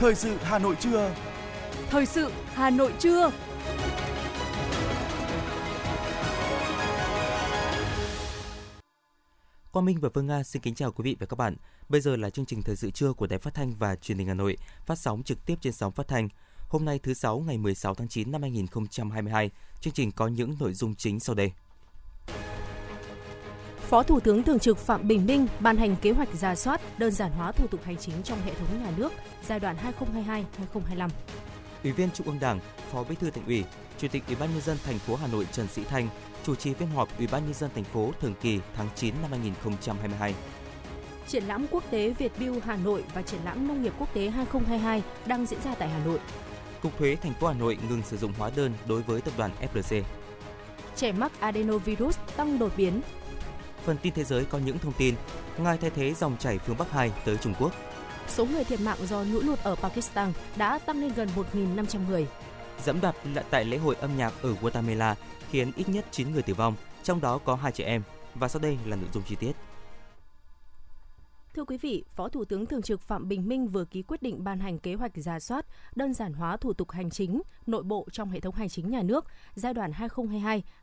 Thời sự Hà Nội trưa. Thời sự Hà Nội trưa. Quang Minh và Phương Nga xin kính chào quý vị và các bạn. Bây giờ là chương trình thời sự trưa của Đài Phát thanh và Truyền hình Hà Nội, phát sóng trực tiếp trên sóng phát thanh. Hôm nay thứ sáu ngày 16 tháng 9 năm 2022, chương trình có những nội dung chính sau đây. Phó Thủ tướng Thường trực Phạm Bình Minh ban hành kế hoạch ra soát, đơn giản hóa thủ tục hành chính trong hệ thống nhà nước giai đoạn 2022-2025. Ủy viên Trung ương Đảng, Phó Bí thư Thành ủy, Chủ tịch Ủy ban nhân dân thành phố Hà Nội Trần Sĩ Thanh chủ trì phiên họp Ủy ban nhân dân thành phố thường kỳ tháng 9 năm 2022. Triển lãm quốc tế Việt Build Hà Nội và triển lãm nông nghiệp quốc tế 2022 đang diễn ra tại Hà Nội. Cục thuế thành phố Hà Nội ngừng sử dụng hóa đơn đối với tập đoàn FLC. Trẻ mắc adenovirus tăng đột biến. Phần tin thế giới có những thông tin, ngài thay thế dòng chảy phương Bắc 2 tới Trung Quốc. Số người thiệt mạng do lũ lụt ở Pakistan đã tăng lên gần 1.500 người. Dẫm đạp tại lễ hội âm nhạc ở Guatemala khiến ít nhất 9 người tử vong, trong đó có hai trẻ em. Và sau đây là nội dung chi tiết. Thưa quý vị, Phó Thủ tướng Thường trực Phạm Bình Minh vừa ký quyết định ban hành kế hoạch giả soát, đơn giản hóa thủ tục hành chính, nội bộ trong hệ thống hành chính nhà nước giai đoạn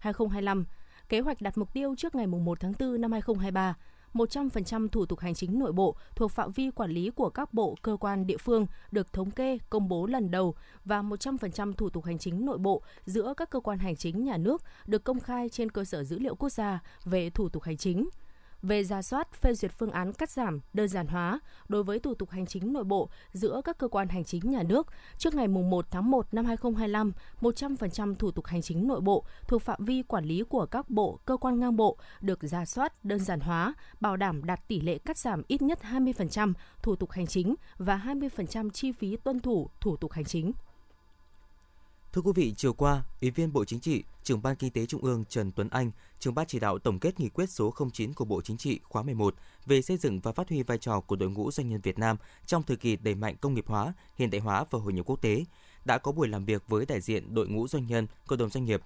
2022-2025. Kế hoạch đặt mục tiêu trước ngày 1 tháng 4 năm 2023 100% thủ tục hành chính nội bộ thuộc phạm vi quản lý của các bộ, cơ quan, địa phương được thống kê, công bố lần đầu và 100% thủ tục hành chính nội bộ giữa các cơ quan hành chính nhà nước được công khai trên cơ sở dữ liệu quốc gia về thủ tục hành chính về ra soát phê duyệt phương án cắt giảm, đơn giản hóa đối với thủ tục hành chính nội bộ giữa các cơ quan hành chính nhà nước trước ngày 1 tháng 1 năm 2025, 100% thủ tục hành chính nội bộ thuộc phạm vi quản lý của các bộ, cơ quan ngang bộ được ra soát, đơn giản hóa, bảo đảm đạt tỷ lệ cắt giảm ít nhất 20% thủ tục hành chính và 20% chi phí tuân thủ thủ tục hành chính. Thưa quý vị, chiều qua, Ủy viên Bộ Chính trị, Trưởng ban Kinh tế Trung ương Trần Tuấn Anh, Trưởng ban chỉ đạo tổng kết nghị quyết số 09 của Bộ Chính trị khóa 11 về xây dựng và phát huy vai trò của đội ngũ doanh nhân Việt Nam trong thời kỳ đẩy mạnh công nghiệp hóa, hiện đại hóa và hội nhập quốc tế, đã có buổi làm việc với đại diện đội ngũ doanh nhân, cộng đồng doanh nghiệp.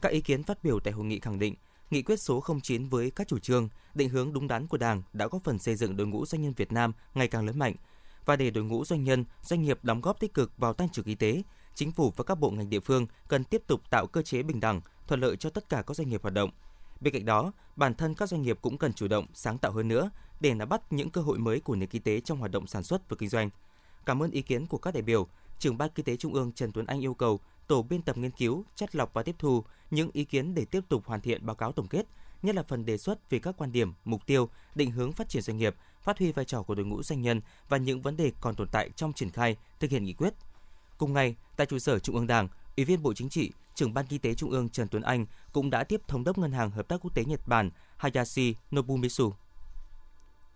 Các ý kiến phát biểu tại hội nghị khẳng định, nghị quyết số 09 với các chủ trương, định hướng đúng đắn của Đảng đã góp phần xây dựng đội ngũ doanh nhân Việt Nam ngày càng lớn mạnh và để đội ngũ doanh nhân, doanh nghiệp đóng góp tích cực vào tăng trưởng kinh tế, chính phủ và các bộ ngành địa phương cần tiếp tục tạo cơ chế bình đẳng, thuận lợi cho tất cả các doanh nghiệp hoạt động. Bên cạnh đó, bản thân các doanh nghiệp cũng cần chủ động, sáng tạo hơn nữa để nắm bắt những cơ hội mới của nền kinh tế trong hoạt động sản xuất và kinh doanh. Cảm ơn ý kiến của các đại biểu, trưởng ban kinh tế trung ương Trần Tuấn Anh yêu cầu tổ biên tập nghiên cứu, chất lọc và tiếp thu những ý kiến để tiếp tục hoàn thiện báo cáo tổng kết, nhất là phần đề xuất về các quan điểm, mục tiêu, định hướng phát triển doanh nghiệp, phát huy vai trò của đội ngũ doanh nhân và những vấn đề còn tồn tại trong triển khai thực hiện nghị quyết. Cùng ngày, tại trụ sở Trung ương Đảng, Ủy viên Bộ Chính trị, trưởng ban kinh tế Trung ương Trần Tuấn Anh cũng đã tiếp thống đốc Ngân hàng Hợp tác Quốc tế Nhật Bản Hayashi Nobumitsu.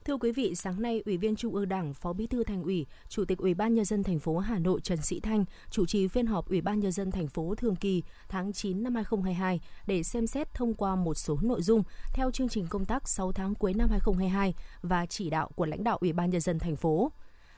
Thưa quý vị, sáng nay, Ủy viên Trung ương Đảng, Phó Bí thư Thành ủy, Chủ tịch Ủy ban nhân dân thành phố Hà Nội Trần Sĩ Thanh chủ trì phiên họp Ủy ban nhân dân thành phố thường kỳ tháng 9 năm 2022 để xem xét thông qua một số nội dung theo chương trình công tác 6 tháng cuối năm 2022 và chỉ đạo của lãnh đạo Ủy ban nhân dân thành phố.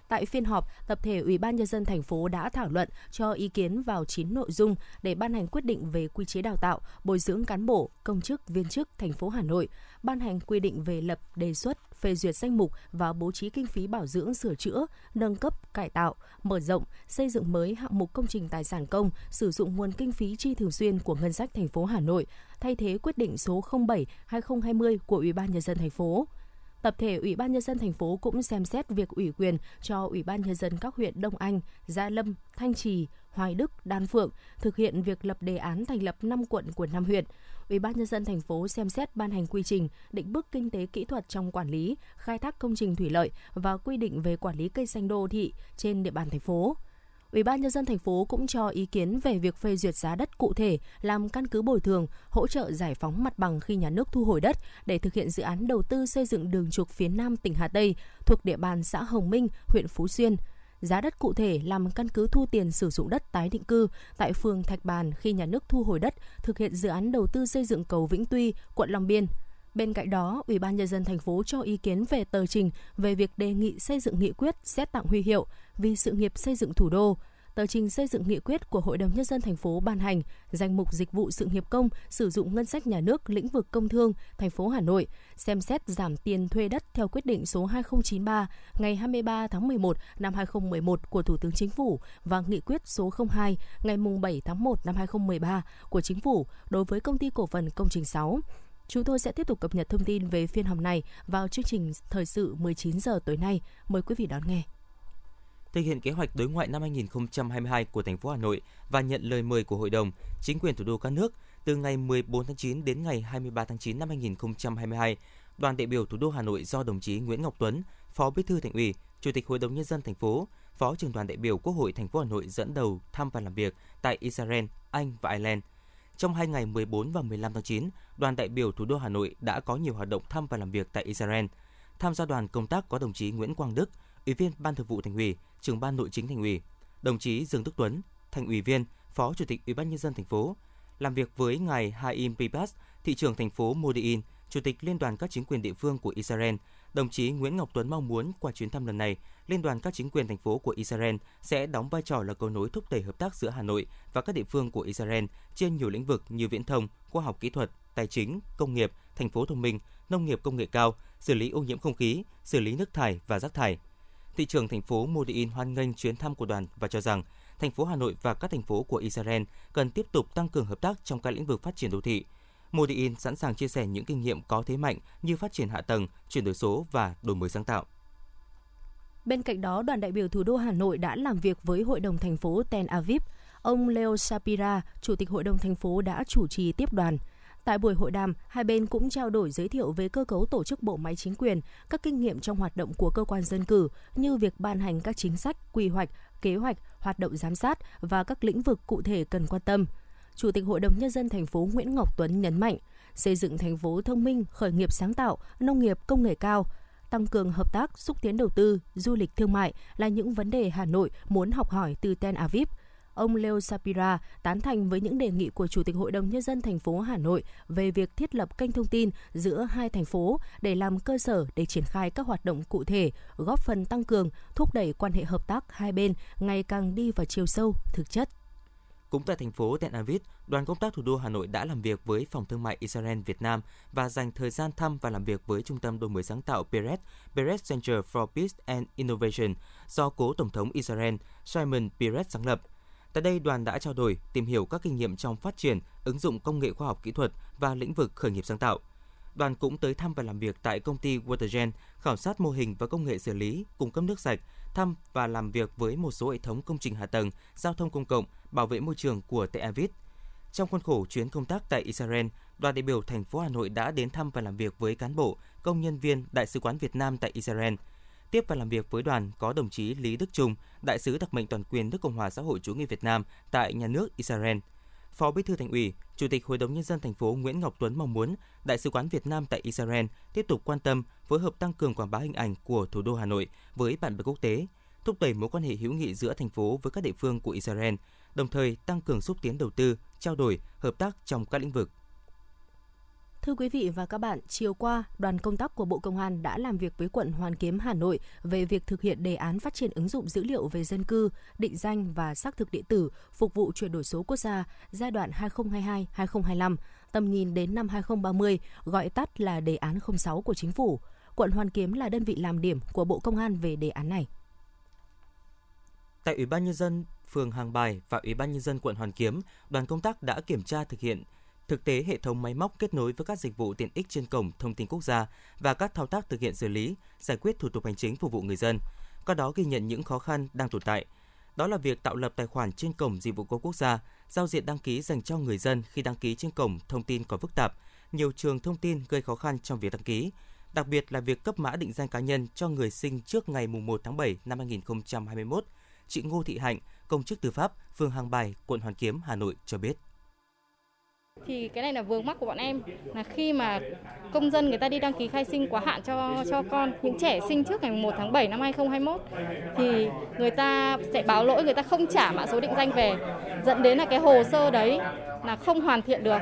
Tại phiên họp, tập thể Ủy ban nhân dân thành phố đã thảo luận cho ý kiến vào 9 nội dung để ban hành quyết định về quy chế đào tạo, bồi dưỡng cán bộ, công chức, viên chức thành phố Hà Nội, ban hành quy định về lập đề xuất, phê duyệt danh mục và bố trí kinh phí bảo dưỡng sửa chữa, nâng cấp, cải tạo, mở rộng, xây dựng mới hạng mục công trình tài sản công, sử dụng nguồn kinh phí chi thường xuyên của ngân sách thành phố Hà Nội, thay thế quyết định số 07/2020 của Ủy ban nhân dân thành phố. Tập thể Ủy ban nhân dân thành phố cũng xem xét việc ủy quyền cho Ủy ban nhân dân các huyện Đông Anh, Gia Lâm, Thanh Trì, Hoài Đức, Đan Phượng thực hiện việc lập đề án thành lập 5 quận của 5 huyện. Ủy ban nhân dân thành phố xem xét ban hành quy trình, định bước kinh tế kỹ thuật trong quản lý, khai thác công trình thủy lợi và quy định về quản lý cây xanh đô thị trên địa bàn thành phố. Ủy ban nhân dân thành phố cũng cho ý kiến về việc phê duyệt giá đất cụ thể làm căn cứ bồi thường, hỗ trợ giải phóng mặt bằng khi nhà nước thu hồi đất để thực hiện dự án đầu tư xây dựng đường trục phía Nam tỉnh Hà Tây thuộc địa bàn xã Hồng Minh, huyện Phú Xuyên. Giá đất cụ thể làm căn cứ thu tiền sử dụng đất tái định cư tại phường Thạch Bàn khi nhà nước thu hồi đất thực hiện dự án đầu tư xây dựng cầu Vĩnh Tuy, quận Long Biên. Bên cạnh đó, Ủy ban nhân dân thành phố cho ý kiến về tờ trình về việc đề nghị xây dựng nghị quyết xét tặng huy hiệu vì sự nghiệp xây dựng thủ đô. tờ trình xây dựng nghị quyết của Hội đồng nhân dân thành phố ban hành, danh mục dịch vụ sự nghiệp công sử dụng ngân sách nhà nước lĩnh vực công thương, thành phố Hà Nội, xem xét giảm tiền thuê đất theo quyết định số 2093 ngày 23 tháng 11 năm 2011 của Thủ tướng Chính phủ và nghị quyết số 02 ngày 7 tháng 1 năm 2013 của Chính phủ đối với công ty cổ phần công trình 6. Chúng tôi sẽ tiếp tục cập nhật thông tin về phiên họp này vào chương trình thời sự 19 giờ tối nay. Mời quý vị đón nghe thực hiện kế hoạch đối ngoại năm 2022 của thành phố Hà Nội và nhận lời mời của Hội đồng, chính quyền thủ đô các nước từ ngày 14 tháng 9 đến ngày 23 tháng 9 năm 2022, đoàn đại biểu thủ đô Hà Nội do đồng chí Nguyễn Ngọc Tuấn, Phó Bí thư Thành ủy, Chủ tịch Hội đồng nhân dân thành phố, Phó trưởng đoàn đại biểu Quốc hội thành phố Hà Nội dẫn đầu thăm và làm việc tại Israel, Anh và Ireland. Trong hai ngày 14 và 15 tháng 9, đoàn đại biểu thủ đô Hà Nội đã có nhiều hoạt động thăm và làm việc tại Israel. Tham gia đoàn công tác có đồng chí Nguyễn Quang Đức, Ủy viên Ban Thường vụ Thành ủy, Trưởng ban Nội chính Thành ủy, đồng chí Dương Đức Tuấn, Thành ủy viên, Phó Chủ tịch Ủy ban nhân dân thành phố, làm việc với ngài Haim Pibas, thị trưởng thành phố Modi'in, Chủ tịch Liên đoàn các chính quyền địa phương của Israel, đồng chí Nguyễn Ngọc Tuấn mong muốn qua chuyến thăm lần này, Liên đoàn các chính quyền thành phố của Israel sẽ đóng vai trò là cầu nối thúc đẩy hợp tác giữa Hà Nội và các địa phương của Israel trên nhiều lĩnh vực như viễn thông, khoa học kỹ thuật, tài chính, công nghiệp, thành phố thông minh, nông nghiệp công nghệ cao, xử lý ô nhiễm không khí, xử lý nước thải và rác thải. Thị trưởng thành phố Modi'in hoan nghênh chuyến thăm của đoàn và cho rằng thành phố Hà Nội và các thành phố của Israel cần tiếp tục tăng cường hợp tác trong các lĩnh vực phát triển đô thị. Modi'in sẵn sàng chia sẻ những kinh nghiệm có thế mạnh như phát triển hạ tầng, chuyển đổi số và đổi mới sáng tạo. Bên cạnh đó, đoàn đại biểu thủ đô Hà Nội đã làm việc với Hội đồng thành phố Tel Aviv. Ông Leo Shapira, Chủ tịch Hội đồng thành phố đã chủ trì tiếp đoàn. Tại buổi hội đàm, hai bên cũng trao đổi giới thiệu về cơ cấu tổ chức bộ máy chính quyền, các kinh nghiệm trong hoạt động của cơ quan dân cử như việc ban hành các chính sách, quy hoạch, kế hoạch, hoạt động giám sát và các lĩnh vực cụ thể cần quan tâm. Chủ tịch Hội đồng nhân dân thành phố Nguyễn Ngọc Tuấn nhấn mạnh, xây dựng thành phố thông minh, khởi nghiệp sáng tạo, nông nghiệp công nghệ cao, tăng cường hợp tác, xúc tiến đầu tư, du lịch thương mại là những vấn đề Hà Nội muốn học hỏi từ Tel Aviv – ông Leo Sapira tán thành với những đề nghị của Chủ tịch Hội đồng Nhân dân thành phố Hà Nội về việc thiết lập kênh thông tin giữa hai thành phố để làm cơ sở để triển khai các hoạt động cụ thể, góp phần tăng cường, thúc đẩy quan hệ hợp tác hai bên ngày càng đi vào chiều sâu, thực chất. Cũng tại thành phố Tel Aviv, đoàn công tác thủ đô Hà Nội đã làm việc với Phòng Thương mại Israel Việt Nam và dành thời gian thăm và làm việc với Trung tâm đổi mới sáng tạo Peres, Peres Center for Peace and Innovation do cố Tổng thống Israel Simon Peres sáng lập – Tại đây, đoàn đã trao đổi, tìm hiểu các kinh nghiệm trong phát triển, ứng dụng công nghệ khoa học kỹ thuật và lĩnh vực khởi nghiệp sáng tạo. Đoàn cũng tới thăm và làm việc tại công ty Watergen, khảo sát mô hình và công nghệ xử lý, cung cấp nước sạch, thăm và làm việc với một số hệ thống công trình hạ tầng, giao thông công cộng, bảo vệ môi trường của Tel Aviv. Trong khuôn khổ chuyến công tác tại Israel, đoàn đại biểu thành phố Hà Nội đã đến thăm và làm việc với cán bộ, công nhân viên Đại sứ quán Việt Nam tại Israel – Tiếp và làm việc với đoàn có đồng chí Lý Đức Trung, đại sứ đặc mệnh toàn quyền nước Cộng hòa xã hội chủ nghĩa Việt Nam tại nhà nước Israel. Phó Bí thư Thành ủy, Chủ tịch Hội đồng nhân dân thành phố Nguyễn Ngọc Tuấn mong muốn Đại sứ quán Việt Nam tại Israel tiếp tục quan tâm phối hợp tăng cường quảng bá hình ảnh của thủ đô Hà Nội với bạn bè quốc tế, thúc đẩy mối quan hệ hữu nghị giữa thành phố với các địa phương của Israel, đồng thời tăng cường xúc tiến đầu tư, trao đổi, hợp tác trong các lĩnh vực. Thưa quý vị và các bạn, chiều qua, đoàn công tác của Bộ Công an đã làm việc với quận Hoàn Kiếm, Hà Nội về việc thực hiện đề án phát triển ứng dụng dữ liệu về dân cư, định danh và xác thực điện tử phục vụ chuyển đổi số quốc gia giai đoạn 2022-2025, tầm nhìn đến năm 2030, gọi tắt là đề án 06 của chính phủ. Quận Hoàn Kiếm là đơn vị làm điểm của Bộ Công an về đề án này. Tại Ủy ban nhân dân phường Hàng Bài và Ủy ban nhân dân quận Hoàn Kiếm, đoàn công tác đã kiểm tra thực hiện thực tế hệ thống máy móc kết nối với các dịch vụ tiện ích trên cổng thông tin quốc gia và các thao tác thực hiện xử lý, giải quyết thủ tục hành chính phục vụ người dân. Qua đó ghi nhận những khó khăn đang tồn tại. Đó là việc tạo lập tài khoản trên cổng dịch vụ công quốc gia, giao diện đăng ký dành cho người dân khi đăng ký trên cổng thông tin còn phức tạp, nhiều trường thông tin gây khó khăn trong việc đăng ký, đặc biệt là việc cấp mã định danh cá nhân cho người sinh trước ngày 1 tháng 7 năm 2021. Chị Ngô Thị Hạnh, công chức tư pháp, phường Hàng Bài, quận Hoàn Kiếm, Hà Nội cho biết. Thì cái này là vướng mắc của bọn em là khi mà công dân người ta đi đăng ký khai sinh quá hạn cho cho con những trẻ sinh trước ngày 1 tháng 7 năm 2021 thì người ta sẽ báo lỗi người ta không trả mã số định danh về dẫn đến là cái hồ sơ đấy là không hoàn thiện được.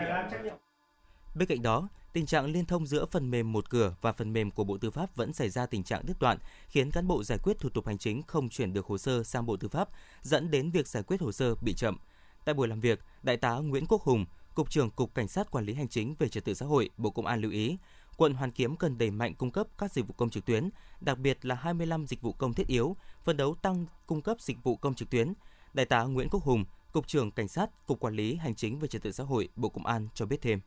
Bên cạnh đó, tình trạng liên thông giữa phần mềm một cửa và phần mềm của Bộ Tư pháp vẫn xảy ra tình trạng đứt đoạn, khiến cán bộ giải quyết thủ tục hành chính không chuyển được hồ sơ sang Bộ Tư pháp, dẫn đến việc giải quyết hồ sơ bị chậm. Tại buổi làm việc, Đại tá Nguyễn Quốc Hùng, Cục trưởng Cục Cảnh sát Quản lý Hành chính về Trật tự xã hội, Bộ Công an lưu ý, quận Hoàn Kiếm cần đẩy mạnh cung cấp các dịch vụ công trực tuyến, đặc biệt là 25 dịch vụ công thiết yếu, phấn đấu tăng cung cấp dịch vụ công trực tuyến. Đại tá Nguyễn Quốc Hùng, Cục trưởng Cảnh sát, Cục Quản lý Hành chính về Trật tự xã hội, Bộ Công an cho biết thêm.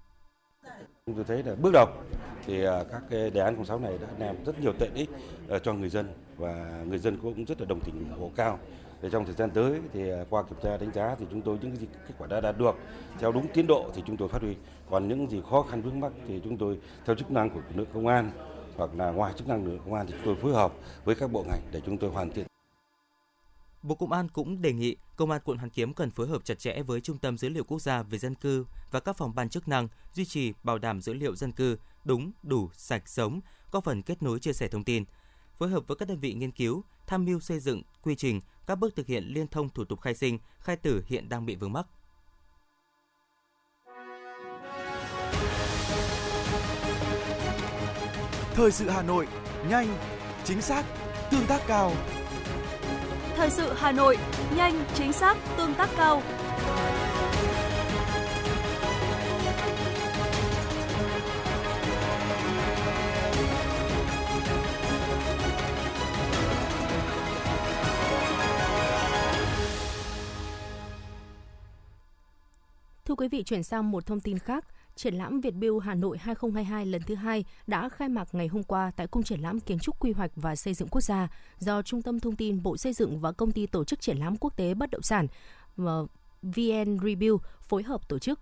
Tôi thấy là bước đầu thì à, các cái đề án 06 này đã đem rất nhiều tiện ích ờ, cho người dân và người dân cũng rất là đồng tình ủng hộ cao. Để trong thời gian tới thì à, qua kiểm tra đánh giá thì chúng tôi những cái kết quả đã đạt được theo đúng tiến độ thì chúng tôi phát huy. Còn những gì khó khăn vướng mắc thì chúng tôi theo chức năng của lực lượng công an hoặc là ngoài chức năng lực lượng công an thì chúng tôi phối hợp với các bộ ngành để chúng tôi hoàn thiện Bộ Công an cũng đề nghị Công an quận Hoàn Kiếm cần phối hợp chặt chẽ với Trung tâm Dữ liệu Quốc gia về dân cư và các phòng ban chức năng duy trì bảo đảm dữ liệu dân cư đúng, đủ, sạch, sống, có phần kết nối chia sẻ thông tin. Phối hợp với các đơn vị nghiên cứu, tham mưu xây dựng quy trình, các bước thực hiện liên thông thủ tục khai sinh, khai tử hiện đang bị vướng mắc. Thời sự Hà Nội, nhanh, chính xác, tương tác cao. Thời sự Hà Nội, nhanh, chính xác, tương tác cao. Quý vị, chuyển sang một thông tin khác. Triển lãm Việt Build Hà Nội 2022 lần thứ hai đã khai mạc ngày hôm qua tại Cung triển lãm Kiến trúc Quy hoạch và Xây dựng Quốc gia do Trung tâm Thông tin Bộ Xây dựng và Công ty Tổ chức Triển lãm Quốc tế Bất động sản ờ, VN Rebuild phối hợp tổ chức.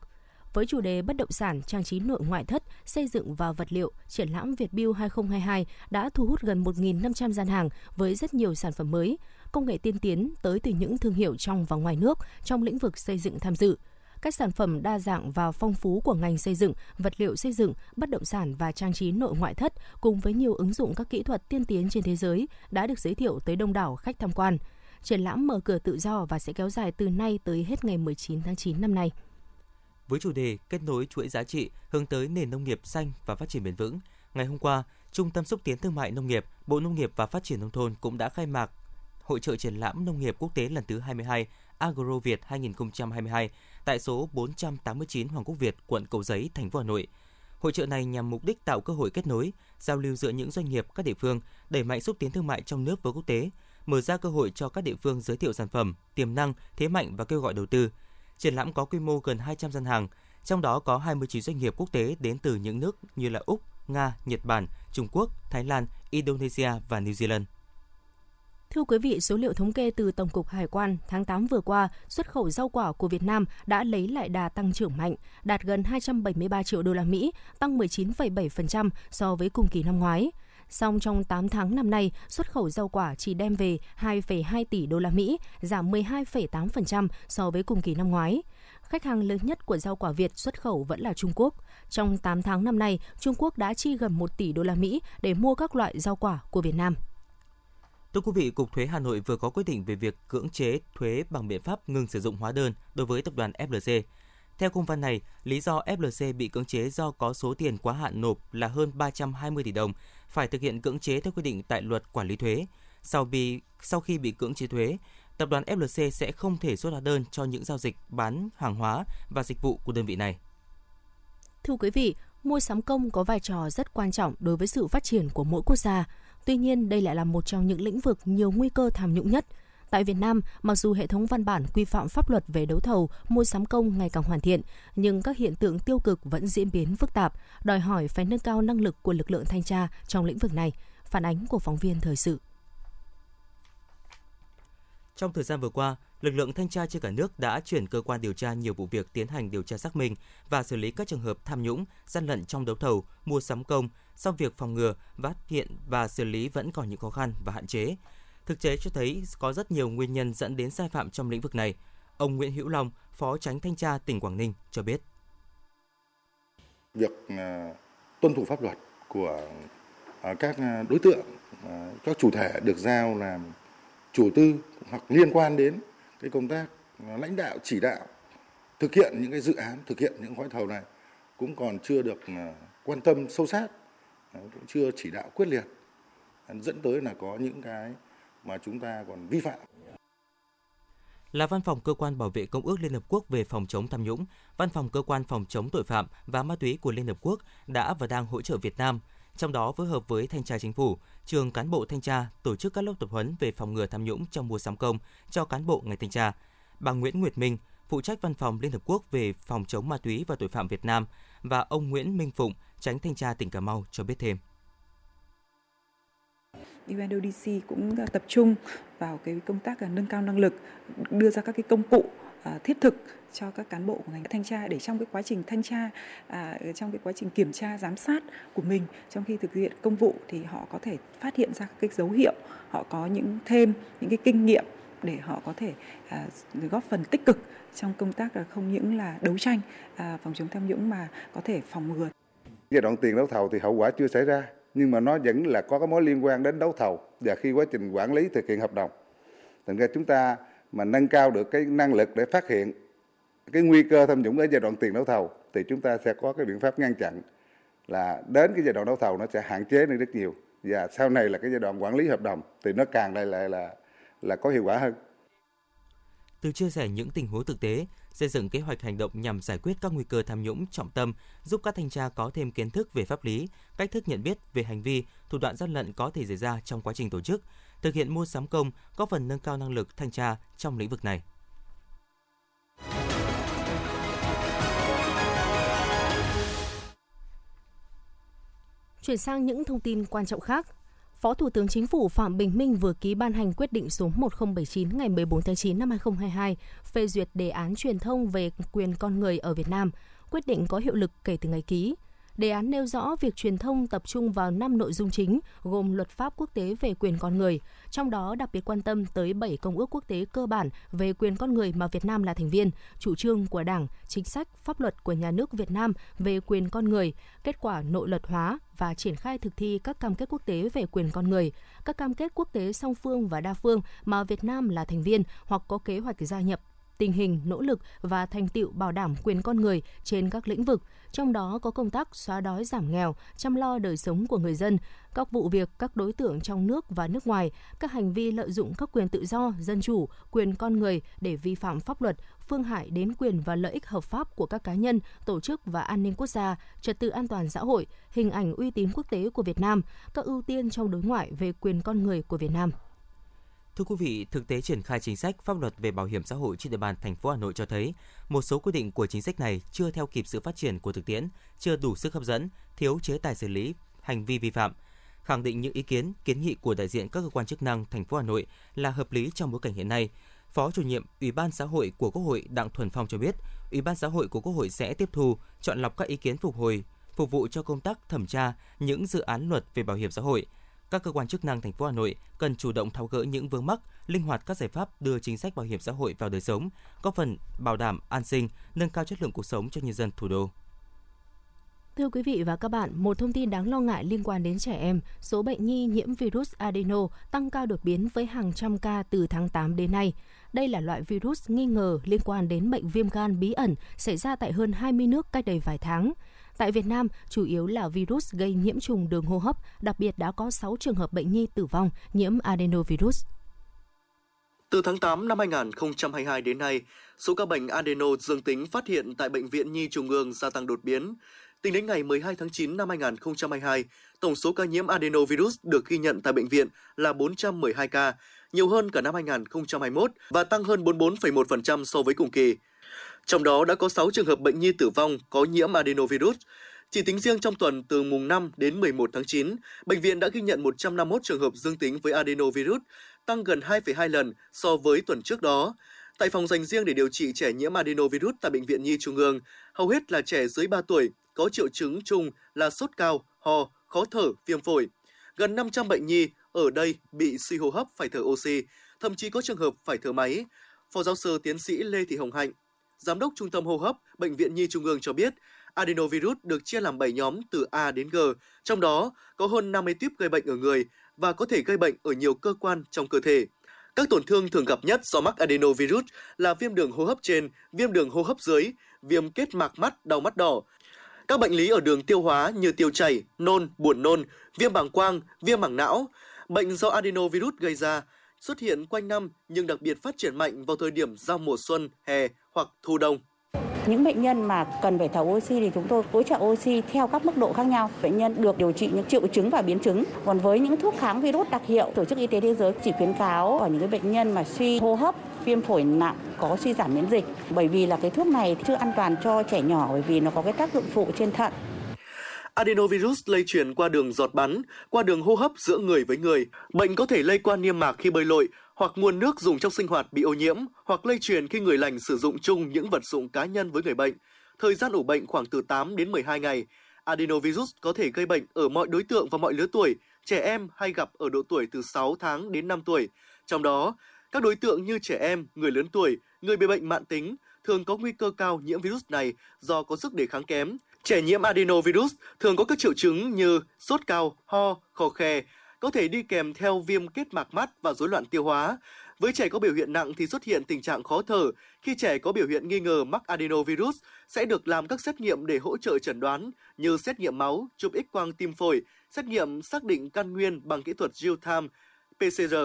Với chủ đề bất động sản, trang trí nội ngoại thất, xây dựng và vật liệu, triển lãm Việt Build 2022 đã thu hút gần 1.500 gian hàng với rất nhiều sản phẩm mới, công nghệ tiên tiến tới từ những thương hiệu trong và ngoài nước trong lĩnh vực xây dựng tham dự các sản phẩm đa dạng và phong phú của ngành xây dựng, vật liệu xây dựng, bất động sản và trang trí nội ngoại thất cùng với nhiều ứng dụng các kỹ thuật tiên tiến trên thế giới đã được giới thiệu tới đông đảo khách tham quan. Triển lãm mở cửa tự do và sẽ kéo dài từ nay tới hết ngày 19 tháng 9 năm nay. Với chủ đề kết nối chuỗi giá trị hướng tới nền nông nghiệp xanh và phát triển bền vững, ngày hôm qua, Trung tâm xúc tiến thương mại nông nghiệp, Bộ Nông nghiệp và Phát triển nông thôn cũng đã khai mạc Hội trợ triển lãm nông nghiệp quốc tế lần thứ 22 Agro Việt 2022 tại số 489 Hoàng Quốc Việt, quận Cầu Giấy, thành phố Hà Nội. Hội trợ này nhằm mục đích tạo cơ hội kết nối, giao lưu giữa những doanh nghiệp các địa phương, đẩy mạnh xúc tiến thương mại trong nước với quốc tế, mở ra cơ hội cho các địa phương giới thiệu sản phẩm, tiềm năng, thế mạnh và kêu gọi đầu tư. Triển lãm có quy mô gần 200 gian hàng, trong đó có 29 doanh nghiệp quốc tế đến từ những nước như là Úc, Nga, Nhật Bản, Trung Quốc, Thái Lan, Indonesia và New Zealand. Thưa quý vị, số liệu thống kê từ Tổng cục Hải quan tháng 8 vừa qua, xuất khẩu rau quả của Việt Nam đã lấy lại đà tăng trưởng mạnh, đạt gần 273 triệu đô la Mỹ, tăng 19,7% so với cùng kỳ năm ngoái. Song trong 8 tháng năm nay, xuất khẩu rau quả chỉ đem về 2,2 tỷ đô la Mỹ, giảm 12,8% so với cùng kỳ năm ngoái. Khách hàng lớn nhất của rau quả Việt xuất khẩu vẫn là Trung Quốc. Trong 8 tháng năm nay, Trung Quốc đã chi gần 1 tỷ đô la Mỹ để mua các loại rau quả của Việt Nam. Thưa quý vị, Cục Thuế Hà Nội vừa có quyết định về việc cưỡng chế thuế bằng biện pháp ngừng sử dụng hóa đơn đối với tập đoàn FLC. Theo công văn này, lý do FLC bị cưỡng chế do có số tiền quá hạn nộp là hơn 320 tỷ đồng, phải thực hiện cưỡng chế theo quy định tại luật quản lý thuế. Sau, bị, sau khi bị cưỡng chế thuế, tập đoàn FLC sẽ không thể xuất hóa đơn cho những giao dịch bán hàng hóa và dịch vụ của đơn vị này. Thưa quý vị, mua sắm công có vai trò rất quan trọng đối với sự phát triển của mỗi quốc gia. Tuy nhiên, đây lại là một trong những lĩnh vực nhiều nguy cơ tham nhũng nhất. Tại Việt Nam, mặc dù hệ thống văn bản quy phạm pháp luật về đấu thầu, mua sắm công ngày càng hoàn thiện, nhưng các hiện tượng tiêu cực vẫn diễn biến phức tạp, đòi hỏi phải nâng cao năng lực của lực lượng thanh tra trong lĩnh vực này. Phản ánh của phóng viên thời sự. Trong thời gian vừa qua, lực lượng thanh tra trên cả nước đã chuyển cơ quan điều tra nhiều vụ việc tiến hành điều tra xác minh và xử lý các trường hợp tham nhũng, gian lận trong đấu thầu, mua sắm công, song việc phòng ngừa, phát hiện và xử lý vẫn còn những khó khăn và hạn chế. Thực tế cho thấy có rất nhiều nguyên nhân dẫn đến sai phạm trong lĩnh vực này. Ông Nguyễn Hữu Long, Phó Tránh Thanh tra tỉnh Quảng Ninh cho biết. Việc à, tuân thủ pháp luật của à, các à, đối tượng, các chủ thể được giao làm chủ tư hoặc liên quan đến cái công tác lãnh đạo chỉ đạo thực hiện những cái dự án thực hiện những gói thầu này cũng còn chưa được à, quan tâm sâu sát à, cũng chưa chỉ đạo quyết liệt à, dẫn tới là có những cái mà chúng ta còn vi phạm. Là Văn phòng Cơ quan Bảo vệ Công ước Liên Hợp Quốc về phòng chống tham nhũng, Văn phòng Cơ quan Phòng chống tội phạm và ma túy của Liên Hợp Quốc đã và đang hỗ trợ Việt Nam, trong đó phối hợp với Thanh tra Chính phủ, trường cán bộ thanh tra tổ chức các lớp tập huấn về phòng ngừa tham nhũng trong mua sắm công cho cán bộ ngành thanh tra. Bà Nguyễn Nguyệt Minh, phụ trách Văn phòng Liên Hợp Quốc về phòng chống ma túy và tội phạm Việt Nam và ông Nguyễn Minh Phụng, tránh thanh tra tỉnh Cà Mau cho biết thêm. UNODC cũng tập trung vào cái công tác nâng cao năng lực, đưa ra các cái công cụ À, thiết thực cho các cán bộ của ngành thanh tra để trong cái quá trình thanh tra à, trong cái quá trình kiểm tra giám sát của mình trong khi thực hiện công vụ thì họ có thể phát hiện ra các cái dấu hiệu họ có những thêm những cái kinh nghiệm để họ có thể à, góp phần tích cực trong công tác là không những là đấu tranh à, phòng chống tham nhũng mà có thể phòng ngừa. Giai đoạn tiền đấu thầu thì hậu quả chưa xảy ra nhưng mà nó vẫn là có cái mối liên quan đến đấu thầu và khi quá trình quản lý thực hiện hợp đồng. Thành ra chúng ta mà nâng cao được cái năng lực để phát hiện cái nguy cơ tham nhũng ở giai đoạn tiền đấu thầu thì chúng ta sẽ có cái biện pháp ngăn chặn là đến cái giai đoạn đấu thầu nó sẽ hạn chế được rất nhiều và sau này là cái giai đoạn quản lý hợp đồng thì nó càng lại lại là là có hiệu quả hơn. Từ chia sẻ những tình huống thực tế, xây dựng kế hoạch hành động nhằm giải quyết các nguy cơ tham nhũng trọng tâm, giúp các thanh tra có thêm kiến thức về pháp lý, cách thức nhận biết về hành vi, thủ đoạn gian lận có thể xảy ra trong quá trình tổ chức, thực hiện mua sắm công, có phần nâng cao năng lực thanh tra trong lĩnh vực này. Chuyển sang những thông tin quan trọng khác. Phó Thủ tướng Chính phủ Phạm Bình Minh vừa ký ban hành quyết định số 1079 ngày 14 tháng 9 năm 2022 phê duyệt đề án truyền thông về quyền con người ở Việt Nam. Quyết định có hiệu lực kể từ ngày ký. Đề án nêu rõ việc truyền thông tập trung vào 5 nội dung chính, gồm luật pháp quốc tế về quyền con người, trong đó đặc biệt quan tâm tới 7 công ước quốc tế cơ bản về quyền con người mà Việt Nam là thành viên, chủ trương của Đảng, chính sách, pháp luật của nhà nước Việt Nam về quyền con người, kết quả nội luật hóa và triển khai thực thi các cam kết quốc tế về quyền con người, các cam kết quốc tế song phương và đa phương mà Việt Nam là thành viên hoặc có kế hoạch gia nhập tình hình, nỗ lực và thành tựu bảo đảm quyền con người trên các lĩnh vực, trong đó có công tác xóa đói giảm nghèo, chăm lo đời sống của người dân, các vụ việc các đối tượng trong nước và nước ngoài, các hành vi lợi dụng các quyền tự do, dân chủ, quyền con người để vi phạm pháp luật, phương hại đến quyền và lợi ích hợp pháp của các cá nhân, tổ chức và an ninh quốc gia, trật tự an toàn xã hội, hình ảnh uy tín quốc tế của Việt Nam, các ưu tiên trong đối ngoại về quyền con người của Việt Nam. Thưa quý vị, thực tế triển khai chính sách pháp luật về bảo hiểm xã hội trên địa bàn thành phố Hà Nội cho thấy một số quy định của chính sách này chưa theo kịp sự phát triển của thực tiễn, chưa đủ sức hấp dẫn, thiếu chế tài xử lý hành vi vi phạm. Khẳng định những ý kiến, kiến nghị của đại diện các cơ quan chức năng thành phố Hà Nội là hợp lý trong bối cảnh hiện nay. Phó chủ nhiệm Ủy ban xã hội của Quốc hội Đặng Thuần Phong cho biết, Ủy ban xã hội của Quốc hội sẽ tiếp thu, chọn lọc các ý kiến phục hồi, phục vụ cho công tác thẩm tra những dự án luật về bảo hiểm xã hội, các cơ quan chức năng thành phố Hà Nội cần chủ động tháo gỡ những vướng mắc, linh hoạt các giải pháp đưa chính sách bảo hiểm xã hội vào đời sống, góp phần bảo đảm an sinh, nâng cao chất lượng cuộc sống cho nhân dân thủ đô. Thưa quý vị và các bạn, một thông tin đáng lo ngại liên quan đến trẻ em, số bệnh nhi nhiễm virus adeno tăng cao đột biến với hàng trăm ca từ tháng 8 đến nay. Đây là loại virus nghi ngờ liên quan đến bệnh viêm gan bí ẩn xảy ra tại hơn 20 nước cách đây vài tháng. Tại Việt Nam, chủ yếu là virus gây nhiễm trùng đường hô hấp, đặc biệt đã có 6 trường hợp bệnh nhi tử vong nhiễm adenovirus. Từ tháng 8 năm 2022 đến nay, số ca bệnh adeno dương tính phát hiện tại Bệnh viện Nhi Trung ương gia tăng đột biến. Tính đến ngày 12 tháng 9 năm 2022, tổng số ca nhiễm adenovirus được ghi nhận tại bệnh viện là 412 ca, nhiều hơn cả năm 2021 và tăng hơn 44,1% so với cùng kỳ. Trong đó đã có 6 trường hợp bệnh nhi tử vong có nhiễm adenovirus. Chỉ tính riêng trong tuần từ mùng 5 đến 11 tháng 9, bệnh viện đã ghi nhận 151 trường hợp dương tính với adenovirus, tăng gần 2,2 lần so với tuần trước đó. Tại phòng dành riêng để điều trị trẻ nhiễm adenovirus tại Bệnh viện Nhi Trung ương, hầu hết là trẻ dưới 3 tuổi, có triệu chứng chung là sốt cao, ho, khó thở, viêm phổi. Gần 500 bệnh nhi ở đây bị suy hô hấp phải thở oxy, thậm chí có trường hợp phải thở máy. Phó giáo sư tiến sĩ Lê Thị Hồng Hạnh, Giám đốc Trung tâm hô hấp Bệnh viện Nhi Trung ương cho biết, adenovirus được chia làm 7 nhóm từ A đến G, trong đó có hơn 50 tuyếp gây bệnh ở người và có thể gây bệnh ở nhiều cơ quan trong cơ thể. Các tổn thương thường gặp nhất do mắc adenovirus là viêm đường hô hấp trên, viêm đường hô hấp dưới, viêm kết mạc mắt, đau mắt đỏ. Các bệnh lý ở đường tiêu hóa như tiêu chảy, nôn, buồn nôn, viêm bàng quang, viêm mảng não, bệnh do adenovirus gây ra xuất hiện quanh năm nhưng đặc biệt phát triển mạnh vào thời điểm giao mùa xuân, hè hoặc thu đông. Những bệnh nhân mà cần phải thở oxy thì chúng tôi hỗ trợ oxy theo các mức độ khác nhau. Bệnh nhân được điều trị những triệu chứng và biến chứng. Còn với những thuốc kháng virus đặc hiệu, Tổ chức Y tế Thế giới chỉ khuyến cáo ở những cái bệnh nhân mà suy hô hấp, viêm phổi nặng có suy giảm miễn dịch bởi vì là cái thuốc này chưa an toàn cho trẻ nhỏ bởi vì nó có cái tác dụng phụ trên thận Adenovirus lây truyền qua đường giọt bắn, qua đường hô hấp giữa người với người. Bệnh có thể lây qua niêm mạc khi bơi lội, hoặc nguồn nước dùng trong sinh hoạt bị ô nhiễm, hoặc lây truyền khi người lành sử dụng chung những vật dụng cá nhân với người bệnh. Thời gian ủ bệnh khoảng từ 8 đến 12 ngày. Adenovirus có thể gây bệnh ở mọi đối tượng và mọi lứa tuổi, trẻ em hay gặp ở độ tuổi từ 6 tháng đến 5 tuổi. Trong đó, các đối tượng như trẻ em, người lớn tuổi, người bị bệnh mạng tính thường có nguy cơ cao nhiễm virus này do có sức đề kháng kém. Trẻ nhiễm adenovirus thường có các triệu chứng như sốt cao, ho, khò khè, có thể đi kèm theo viêm kết mạc mắt và rối loạn tiêu hóa. Với trẻ có biểu hiện nặng thì xuất hiện tình trạng khó thở. Khi trẻ có biểu hiện nghi ngờ mắc adenovirus, sẽ được làm các xét nghiệm để hỗ trợ chẩn đoán như xét nghiệm máu, chụp X quang tim phổi, xét nghiệm xác định căn nguyên bằng kỹ thuật real-time PCR.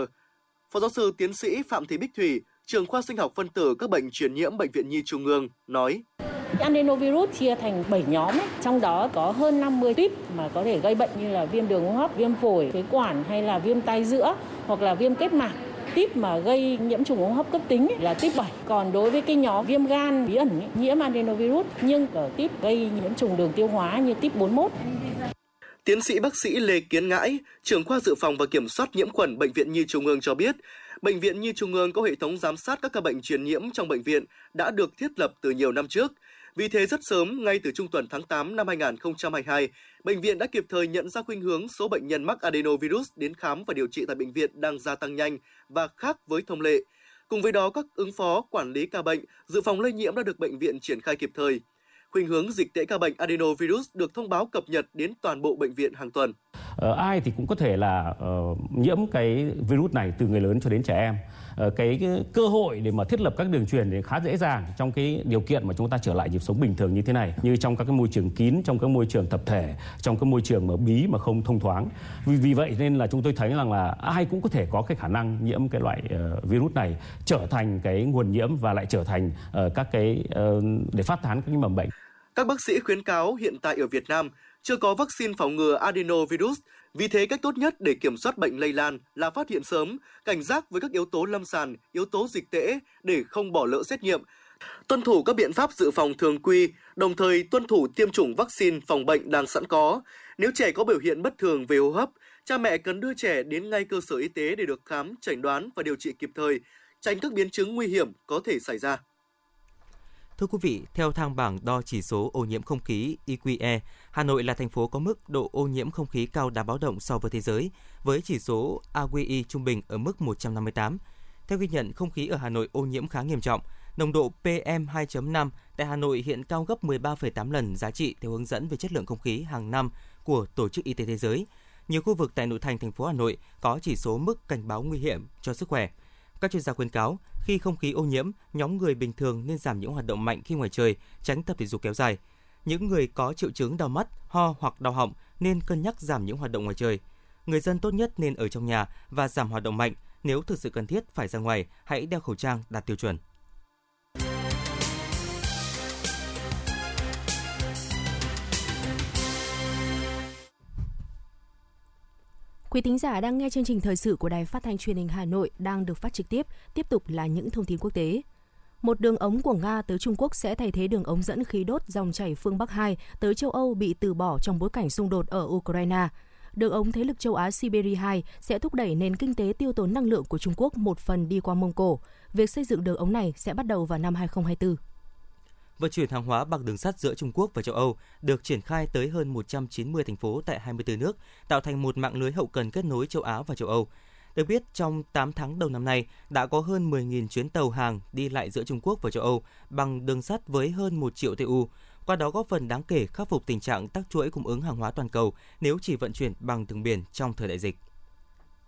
Phó giáo sư tiến sĩ Phạm Thị Bích Thủy, trường khoa sinh học phân tử các bệnh truyền nhiễm Bệnh viện Nhi Trung ương, nói. Adenovirus chia thành 7 nhóm, ấy. trong đó có hơn 50 tuyếp mà có thể gây bệnh như là viêm đường hô hấp, viêm phổi, phế quản hay là viêm tai giữa hoặc là viêm kết mạc Tiếp mà gây nhiễm trùng hô hấp cấp tính ấy, là tiếp 7. Còn đối với cái nhóm viêm gan bí ẩn ấy, nhiễm adenovirus nhưng ở tiếp gây nhiễm trùng đường tiêu hóa như tiếp 41. Tiến sĩ bác sĩ Lê Kiến Ngãi, trưởng khoa dự phòng và kiểm soát nhiễm khuẩn Bệnh viện Nhi Trung ương cho biết, Bệnh viện Nhi Trung ương có hệ thống giám sát các ca bệnh truyền nhiễm trong bệnh viện đã được thiết lập từ nhiều năm trước. Vì thế rất sớm, ngay từ trung tuần tháng 8 năm 2022, bệnh viện đã kịp thời nhận ra khuynh hướng số bệnh nhân mắc adenovirus đến khám và điều trị tại bệnh viện đang gia tăng nhanh và khác với thông lệ. Cùng với đó, các ứng phó, quản lý ca bệnh, dự phòng lây nhiễm đã được bệnh viện triển khai kịp thời. Khuynh hướng dịch tễ ca bệnh adenovirus được thông báo cập nhật đến toàn bộ bệnh viện hàng tuần. Ờ, ai thì cũng có thể là uh, nhiễm cái virus này từ người lớn cho đến trẻ em. Cái, cái cơ hội để mà thiết lập các đường truyền thì khá dễ dàng trong cái điều kiện mà chúng ta trở lại nhịp sống bình thường như thế này, như trong các cái môi trường kín, trong các môi trường tập thể, trong các môi trường mà bí mà không thông thoáng. Vì, vì vậy nên là chúng tôi thấy rằng là ai cũng có thể có cái khả năng nhiễm cái loại uh, virus này trở thành cái nguồn nhiễm và lại trở thành uh, các cái uh, để phát tán các cái mầm bệnh. Các bác sĩ khuyến cáo hiện tại ở Việt Nam chưa có vaccine phòng ngừa adenovirus, vì thế cách tốt nhất để kiểm soát bệnh lây lan là phát hiện sớm, cảnh giác với các yếu tố lâm sàng, yếu tố dịch tễ để không bỏ lỡ xét nghiệm, tuân thủ các biện pháp dự phòng thường quy, đồng thời tuân thủ tiêm chủng vaccine phòng bệnh đang sẵn có. Nếu trẻ có biểu hiện bất thường về hô hấp, cha mẹ cần đưa trẻ đến ngay cơ sở y tế để được khám, chẩn đoán và điều trị kịp thời, tránh các biến chứng nguy hiểm có thể xảy ra. Thưa quý vị, theo thang bảng đo chỉ số ô nhiễm không khí EQE, Hà Nội là thành phố có mức độ ô nhiễm không khí cao đáng báo động so với thế giới, với chỉ số AQI trung bình ở mức 158. Theo ghi nhận, không khí ở Hà Nội ô nhiễm khá nghiêm trọng. Nồng độ PM2.5 tại Hà Nội hiện cao gấp 13,8 lần giá trị theo hướng dẫn về chất lượng không khí hàng năm của Tổ chức Y tế Thế giới. Nhiều khu vực tại nội thành thành phố Hà Nội có chỉ số mức cảnh báo nguy hiểm cho sức khỏe. Các chuyên gia khuyến cáo, khi không khí ô nhiễm, nhóm người bình thường nên giảm những hoạt động mạnh khi ngoài trời, tránh tập thể dục kéo dài. Những người có triệu chứng đau mắt, ho hoặc đau họng nên cân nhắc giảm những hoạt động ngoài trời. Người dân tốt nhất nên ở trong nhà và giảm hoạt động mạnh. Nếu thực sự cần thiết phải ra ngoài, hãy đeo khẩu trang đạt tiêu chuẩn. Quý thính giả đang nghe chương trình thời sự của Đài Phát thanh Truyền hình Hà Nội đang được phát trực tiếp. Tiếp tục là những thông tin quốc tế. Một đường ống của Nga tới Trung Quốc sẽ thay thế đường ống dẫn khí đốt dòng chảy phương Bắc 2 tới châu Âu bị từ bỏ trong bối cảnh xung đột ở Ukraine. Đường ống thế lực châu Á Siberia 2 sẽ thúc đẩy nền kinh tế tiêu tốn năng lượng của Trung Quốc một phần đi qua Mông Cổ. Việc xây dựng đường ống này sẽ bắt đầu vào năm 2024 vận chuyển hàng hóa bằng đường sắt giữa Trung Quốc và châu Âu được triển khai tới hơn 190 thành phố tại 24 nước, tạo thành một mạng lưới hậu cần kết nối châu Á và châu Âu. Được biết, trong 8 tháng đầu năm nay, đã có hơn 10.000 chuyến tàu hàng đi lại giữa Trung Quốc và châu Âu bằng đường sắt với hơn 1 triệu TU, qua đó góp phần đáng kể khắc phục tình trạng tắc chuỗi cung ứng hàng hóa toàn cầu nếu chỉ vận chuyển bằng đường biển trong thời đại dịch.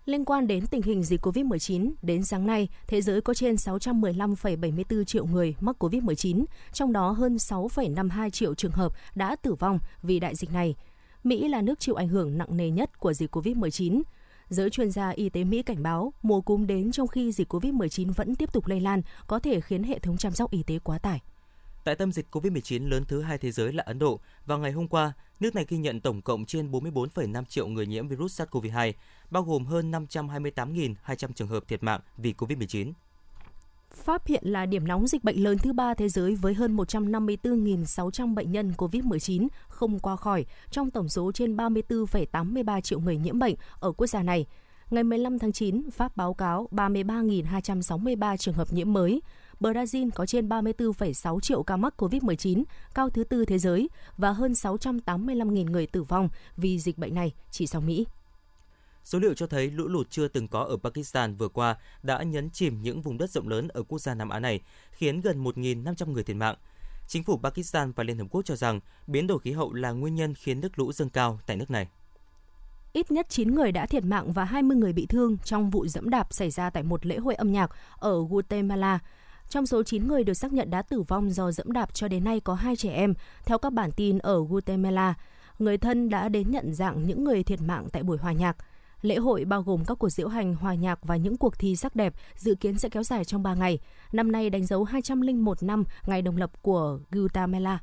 Liên quan đến tình hình dịch COVID-19, đến sáng nay, thế giới có trên 615,74 triệu người mắc COVID-19, trong đó hơn 6,52 triệu trường hợp đã tử vong vì đại dịch này. Mỹ là nước chịu ảnh hưởng nặng nề nhất của dịch COVID-19. Giới chuyên gia y tế Mỹ cảnh báo mùa cúm đến trong khi dịch COVID-19 vẫn tiếp tục lây lan có thể khiến hệ thống chăm sóc y tế quá tải. Tại tâm dịch COVID-19 lớn thứ hai thế giới là Ấn Độ, vào ngày hôm qua, nước này ghi nhận tổng cộng trên 44,5 triệu người nhiễm virus SARS-CoV-2, bao gồm hơn 528.200 trường hợp thiệt mạng vì COVID-19. Pháp hiện là điểm nóng dịch bệnh lớn thứ ba thế giới với hơn 154.600 bệnh nhân COVID-19 không qua khỏi trong tổng số trên 34,83 triệu người nhiễm bệnh ở quốc gia này. Ngày 15 tháng 9, Pháp báo cáo 33.263 trường hợp nhiễm mới. Brazil có trên 34,6 triệu ca mắc COVID-19, cao thứ tư thế giới, và hơn 685.000 người tử vong vì dịch bệnh này chỉ sau Mỹ. Số liệu cho thấy lũ lụt chưa từng có ở Pakistan vừa qua đã nhấn chìm những vùng đất rộng lớn ở quốc gia Nam Á này, khiến gần 1.500 người thiệt mạng. Chính phủ Pakistan và Liên Hợp Quốc cho rằng biến đổi khí hậu là nguyên nhân khiến nước lũ dâng cao tại nước này. Ít nhất 9 người đã thiệt mạng và 20 người bị thương trong vụ dẫm đạp xảy ra tại một lễ hội âm nhạc ở Guatemala. Trong số 9 người được xác nhận đã tử vong do dẫm đạp cho đến nay có hai trẻ em, theo các bản tin ở Guatemala. Người thân đã đến nhận dạng những người thiệt mạng tại buổi hòa nhạc. Lễ hội bao gồm các cuộc diễu hành, hòa nhạc và những cuộc thi sắc đẹp dự kiến sẽ kéo dài trong 3 ngày. Năm nay đánh dấu 201 năm ngày đồng lập của Guatemala.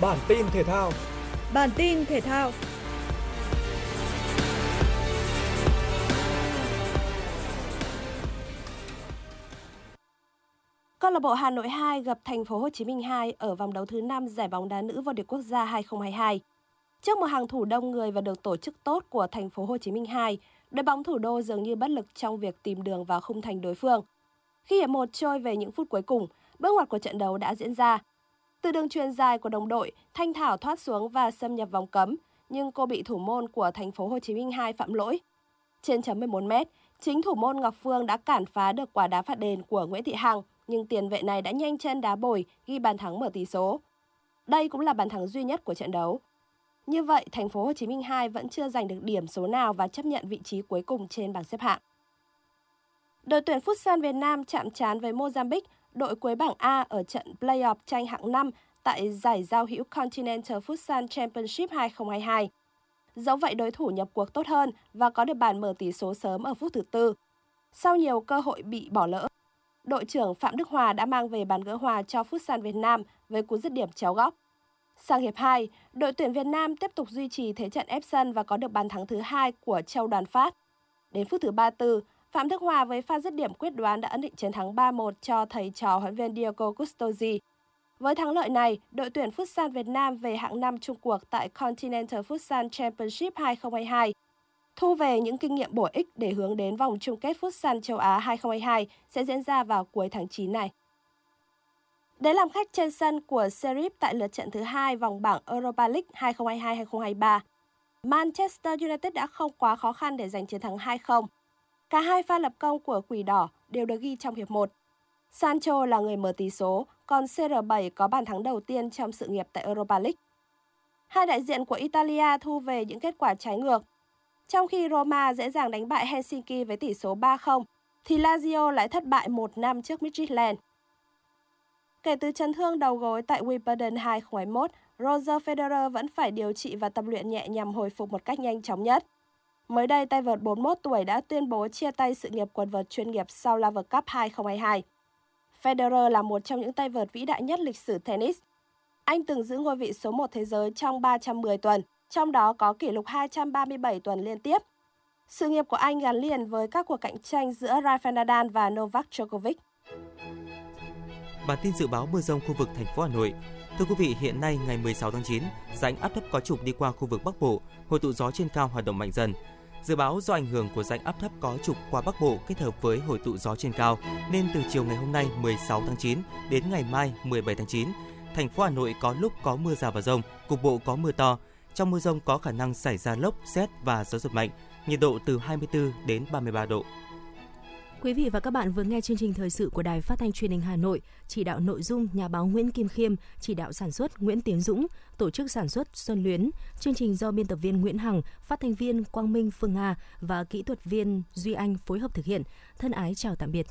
Bản tin thể thao Bản tin thể thao Câu lạc bộ Hà Nội 2 gặp thành phố Hồ Chí Minh 2 ở vòng đấu thứ 5 giải bóng đá nữ vô địch quốc gia 2022. Trước một hàng thủ đông người và được tổ chức tốt của thành phố Hồ Chí Minh 2, đội bóng thủ đô dường như bất lực trong việc tìm đường vào khung thành đối phương. Khi hiệp một trôi về những phút cuối cùng, bước ngoặt của trận đấu đã diễn ra. Từ đường truyền dài của đồng đội, Thanh Thảo thoát xuống và xâm nhập vòng cấm, nhưng cô bị thủ môn của thành phố Hồ Chí Minh 2 phạm lỗi. Trên chấm 11 m, chính thủ môn Ngọc Phương đã cản phá được quả đá phạt đền của Nguyễn Thị Hằng nhưng tiền vệ này đã nhanh chân đá bồi ghi bàn thắng mở tỷ số. Đây cũng là bàn thắng duy nhất của trận đấu. Như vậy, thành phố Hồ Chí Minh 2 vẫn chưa giành được điểm số nào và chấp nhận vị trí cuối cùng trên bảng xếp hạng. Đội tuyển Futsal Việt Nam chạm trán với Mozambique, đội cuối bảng A ở trận playoff tranh hạng 5 tại giải giao hữu Continental Futsal Championship 2022. Dẫu vậy đối thủ nhập cuộc tốt hơn và có được bàn mở tỷ số sớm ở phút thứ tư. Sau nhiều cơ hội bị bỏ lỡ, đội trưởng Phạm Đức Hòa đã mang về bàn gỡ hòa cho Futsal Việt Nam với cú dứt điểm chéo góc. Sang hiệp 2, đội tuyển Việt Nam tiếp tục duy trì thế trận ép sân và có được bàn thắng thứ hai của Châu Đoàn Phát. Đến phút thứ 34, Phạm Đức Hòa với pha dứt điểm quyết đoán đã ấn định chiến thắng 3-1 cho thầy trò huấn viên Diego Custosi. Với thắng lợi này, đội tuyển Futsal Việt Nam về hạng 5 chung cuộc tại Continental Futsal Championship 2022 thu về những kinh nghiệm bổ ích để hướng đến vòng chung kết Futsal châu Á 2022 sẽ diễn ra vào cuối tháng 9 này. Để làm khách trên sân của Serif tại lượt trận thứ hai vòng bảng Europa League 2022-2023, Manchester United đã không quá khó khăn để giành chiến thắng 2-0. Cả hai pha lập công của Quỷ Đỏ đều được ghi trong hiệp 1. Sancho là người mở tỷ số, còn CR7 có bàn thắng đầu tiên trong sự nghiệp tại Europa League. Hai đại diện của Italia thu về những kết quả trái ngược trong khi Roma dễ dàng đánh bại Helsinki với tỷ số 3-0, thì Lazio lại thất bại 1 năm trước Midtjylland. Kể từ chấn thương đầu gối tại Wimbledon 2021, Roger Federer vẫn phải điều trị và tập luyện nhẹ nhằm hồi phục một cách nhanh chóng nhất. Mới đây, tay vợt 41 tuổi đã tuyên bố chia tay sự nghiệp quần vợt chuyên nghiệp sau Laver Cup 2022. Federer là một trong những tay vợt vĩ đại nhất lịch sử tennis. Anh từng giữ ngôi vị số 1 thế giới trong 310 tuần, trong đó có kỷ lục 237 tuần liên tiếp. Sự nghiệp của anh gắn liền với các cuộc cạnh tranh giữa Rafael Nadal và Novak Djokovic. Bản tin dự báo mưa rông khu vực thành phố Hà Nội. Thưa quý vị, hiện nay ngày 16 tháng 9, rãnh áp thấp có trục đi qua khu vực Bắc Bộ, hội tụ gió trên cao hoạt động mạnh dần. Dự báo do ảnh hưởng của rãnh áp thấp có trục qua Bắc Bộ kết hợp với hội tụ gió trên cao, nên từ chiều ngày hôm nay 16 tháng 9 đến ngày mai 17 tháng 9, thành phố Hà Nội có lúc có mưa rào và rông, cục bộ có mưa to, trong mưa rông có khả năng xảy ra lốc, xét và gió giật mạnh, nhiệt độ từ 24 đến 33 độ. Quý vị và các bạn vừa nghe chương trình thời sự của Đài Phát thanh Truyền hình Hà Nội, chỉ đạo nội dung nhà báo Nguyễn Kim Khiêm, chỉ đạo sản xuất Nguyễn Tiến Dũng, tổ chức sản xuất Xuân Luyến. Chương trình do biên tập viên Nguyễn Hằng, phát thanh viên Quang Minh Phương Nga và kỹ thuật viên Duy Anh phối hợp thực hiện. Thân ái chào tạm biệt.